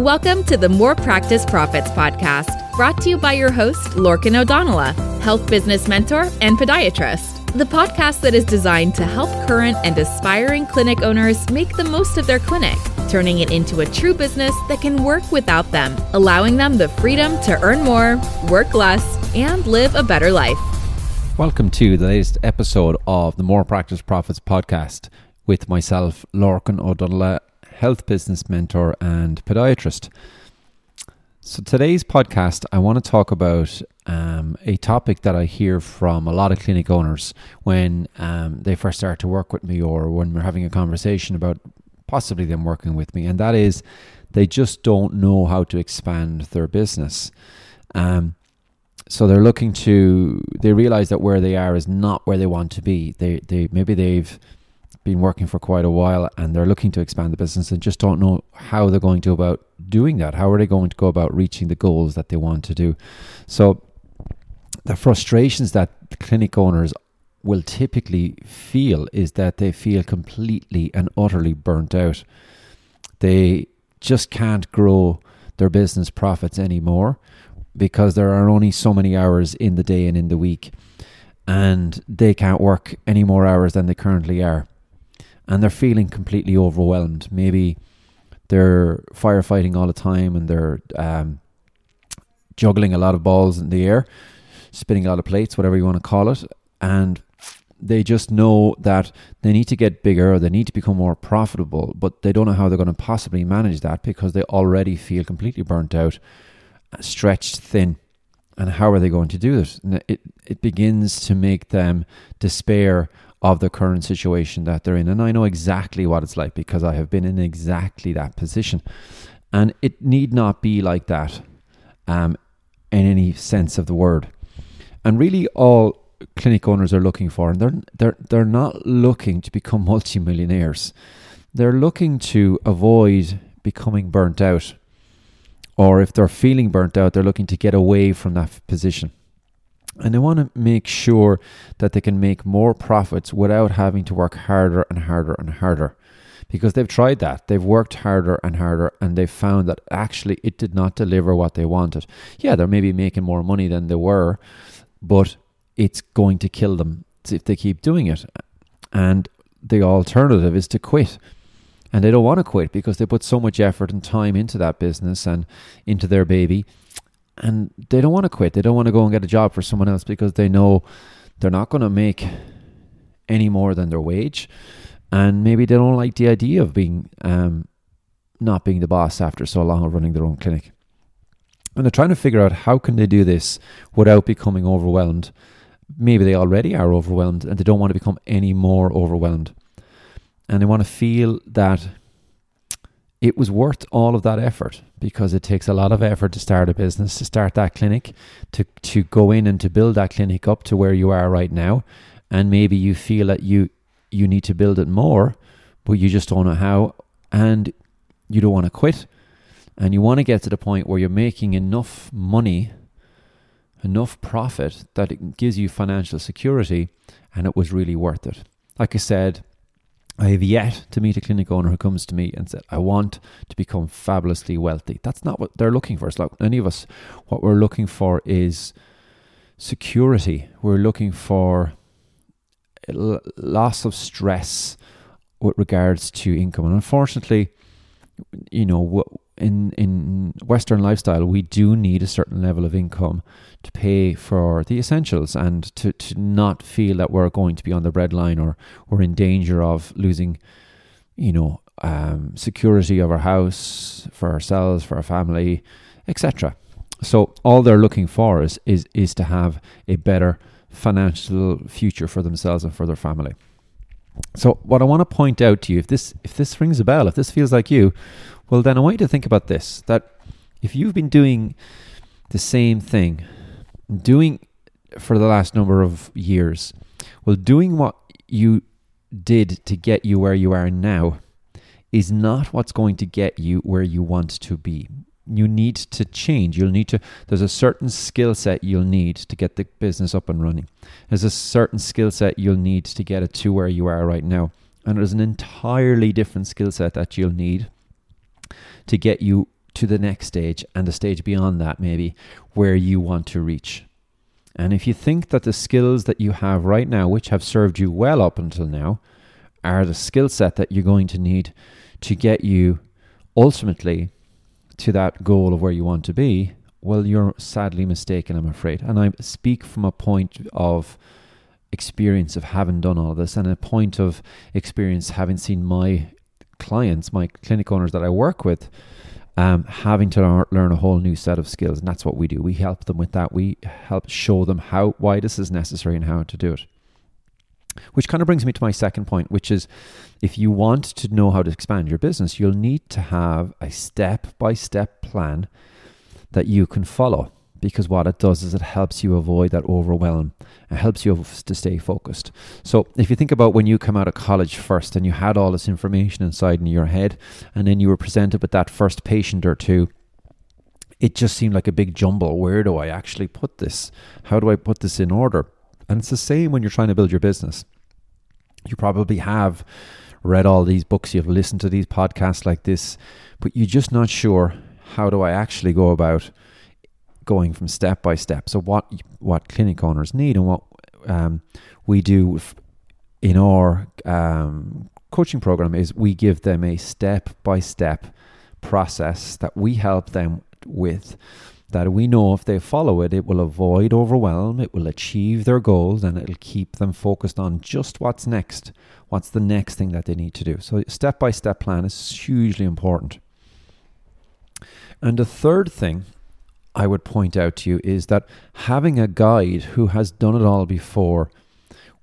Welcome to the More Practice Profits podcast, brought to you by your host, Lorcan O Donaile, health business mentor and podiatrist. The podcast that is designed to help current and aspiring clinic owners make the most of their clinic, turning it into a true business that can work without them, allowing them the freedom to earn more, work less, and live a better life. Welcome to the latest episode of the More Practice Profits podcast with myself, Lorcan O Donaile, health business mentor and podiatrist. So, today's podcast, I want to talk about um, a topic that I hear from a lot of clinic owners when um, they first start to work with me or when we're having a conversation about possibly them working with me, and that is they just don't know how to expand their business. Um, so they're looking to they realize that where they are is not where they want to be. They they maybe they've been working for quite a while and they're looking to expand the business and just don't know how they're going to about doing that. How are they going to go about reaching the goals that they want to do? So the frustrations that clinic owners will typically feel is that they feel completely and utterly burnt out. They just can't grow their business profits anymore because there are only so many hours in the day and in the week and they can't work any more hours than they currently are and they're feeling completely overwhelmed. Maybe they're firefighting all the time and they're um, juggling a lot of balls in the air, spinning a lot of plates, whatever you want to call it, and they just know that they need to get bigger they need to become more profitable, but they don't know how they're going to possibly manage that because they already feel completely burnt out, stretched thin. And how are they going to do this? It, it begins to make them despair of the current situation that they're in. And I know exactly what it's like because I have been in exactly that position. And it need not be like that um, in any sense of the word. And really, all clinic owners are looking for, and they're, they're, they're not looking to become multimillionaires. They're looking to avoid becoming burnt out. Or if they're feeling burnt out, they're looking to get away from that position. And they want to make sure that they can make more profits without having to work harder and harder and harder. Because they've tried that. They've worked harder and harder and they've found that actually it did not deliver what they wanted. Yeah, they're maybe making more money than they were, but it's going to kill them if they keep doing it. And the alternative is to quit. And they don't want to quit because they put so much effort and time into that business and into their baby and they don't want to quit. They don't want to go and get a job for someone else because they know they're not going to make any more than their wage, and maybe they don't like the idea of being um, not being the boss after so long of running their own clinic. And they're trying to figure out how can they do this without becoming overwhelmed. Maybe they already are overwhelmed and they don't want to become any more overwhelmed. And they want to feel that it was worth all of that effort because it takes a lot of effort to start a business, to start that clinic, to to go in and to build that clinic up to where you are right now. And maybe you feel that you you need to build it more, but you just don't know how and you don't want to quit. And you want to get to the point where you're making enough money, enough profit that it gives you financial security and it was really worth it. Like I said, I have yet to meet a clinic owner who comes to me and said, I want to become fabulously wealthy. That's not what they're looking for. It's like any of us, what we're looking for is security. We're looking for loss of stress with regards to income. And unfortunately, you know, in in Western lifestyle, we do need a certain level of income to pay for the essentials and to, to not feel that we're going to be on the breadline or we're in danger of losing, you know, um, security of our house for ourselves, for our family, etc. So all they're looking for is, is is to have a better financial future for themselves and for their family. So what I want to point out to you, if this if this rings a bell, if this feels like you, well then I want you to think about this: that if you've been doing the same thing, doing for the last number of years, well, doing what you did to get you where you are now is not what's going to get you where you want to be you need to change. You'll need to, there's a certain skill set you'll need to get the business up and running. There's a certain skill set you'll need to get it to where you are right now. And there's an entirely different skill set that you'll need to get you to the next stage and the stage beyond that, maybe where you want to reach. And if you think that the skills that you have right now, which have served you well up until now, are the skill set that you're going to need to get you ultimately to that goal of where you want to be, well, you're sadly mistaken, I'm afraid. And I speak from a point of experience of having done all this and a point of experience having seen my clients, my clinic owners that I work with, um, having to learn a whole new set of skills. And that's what we do. We help them with that. We help show them how why this is necessary and how to do it. Which kind of brings me to my second point, which is if you want to know how to expand your business, you'll need to have a step by step plan that you can follow because what it does is it helps you avoid that overwhelm. It helps you to stay focused. So if you think about when you come out of college first and you had all this information inside in your head, and then you were presented with that first patient or two, it just seemed like a big jumble. Where do I actually put this? How do I put this in order? And it's the same when you're trying to build your business. You probably have read all these books, you've listened to these podcasts like this, but you're just not sure how do I actually go about going from step by step. So what what clinic owners need and what um, we do in our um, coaching program is we give them a step by step process that we help them with that we know if they follow it, it will avoid overwhelm, it will achieve their goals, and it'll keep them focused on just what's next. What's the next thing that they need to do? So, step by step plan is hugely important. And the third thing I would point out to you is that having a guide who has done it all before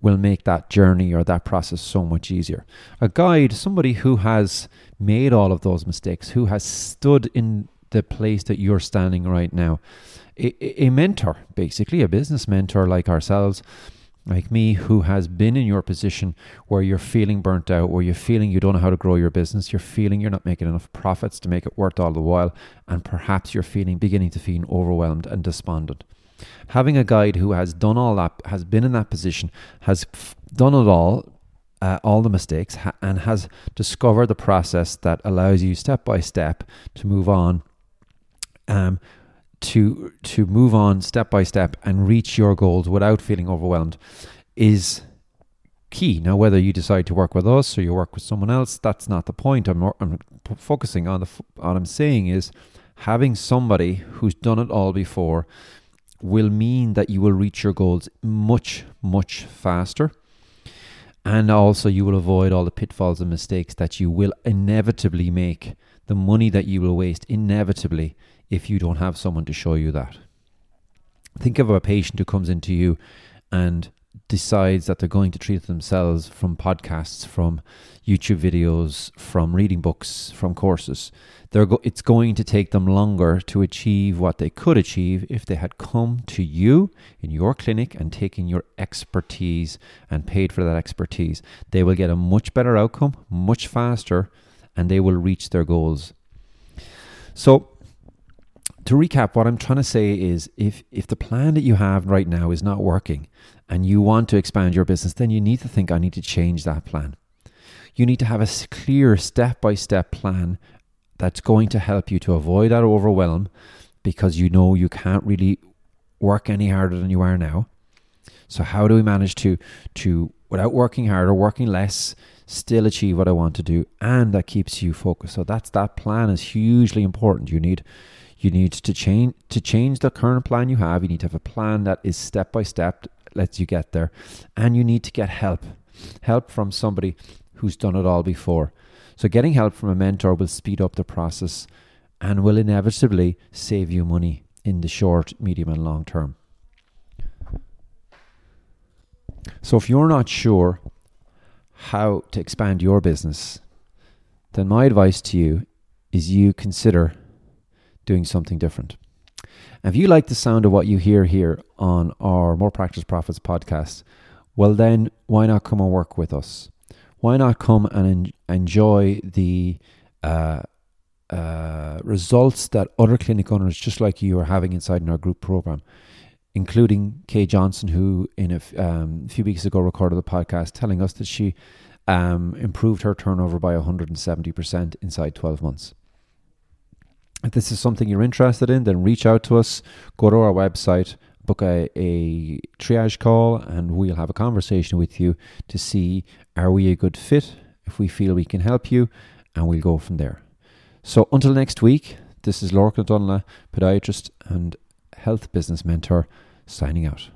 will make that journey or that process so much easier. A guide, somebody who has made all of those mistakes, who has stood in the place that you're standing right now. A, a mentor, basically, a business mentor like ourselves, like me who has been in your position where you're feeling burnt out, where you're feeling you don't know how to grow your business, you're feeling you're not making enough profits to make it worth all the while, and perhaps you're feeling beginning to feel overwhelmed and despondent. Having a guide who has done all that, has been in that position, has f- done it all, uh, all the mistakes, ha- and has discovered the process that allows you step by step to move on um, to to move on step by step and reach your goals without feeling overwhelmed is key. Now, whether you decide to work with us or you work with someone else, that's not the point. I'm, I'm focusing on the what I'm saying is having somebody who's done it all before will mean that you will reach your goals much much faster and also you will avoid all the pitfalls and mistakes that you will inevitably make the money that you will waste inevitably if you don't have someone to show you that. Think of a patient who comes into you and decides that they're going to treat themselves from podcasts, from YouTube videos, from reading books, from courses. They're go- it's going to take them longer to achieve what they could achieve if they had come to you in your clinic and taken your expertise and paid for that expertise. They will get a much better outcome, much faster, and they will reach their goals. So, to recap, what I'm trying to say is if, if the plan that you have right now is not working and you want to expand your business, then you need to think, I need to change that plan. You need to have a clear step by step plan that's going to help you to avoid that overwhelm because you know you can't really work any harder than you are now. So how do we manage to to without working harder, working less, still achieve what I want to do and that keeps you focused. So that's that plan is hugely important. You need you need to change to change the current plan you have. You need to have a plan that is step by step, lets you get there, and you need to get help, help from somebody who's done it all before. So getting help from a mentor will speed up the process and will inevitably save you money in the short, medium, and long term. So if you're not sure how to expand your business, then my advice to you is you consider doing something different. And if you like the sound of what you hear here on our More Practice Profits podcast, well, then why not come and work with us? Why not come and en- enjoy the uh, uh, results that other clinic owners just like you are having inside in our group program, including Kay Johnson, who in a f- um, few weeks ago recorded the podcast telling us that she um, improved her turnover by 170% inside 12 months. If this is something you're interested in, then reach out to us. Go to our website, book a, a triage call, and we'll have a conversation with you to see are we a good fit, if we feel we can help you, and we'll go from there. So until next week, this is Lorcan O Donaile, podiatrist and health business mentor, signing out.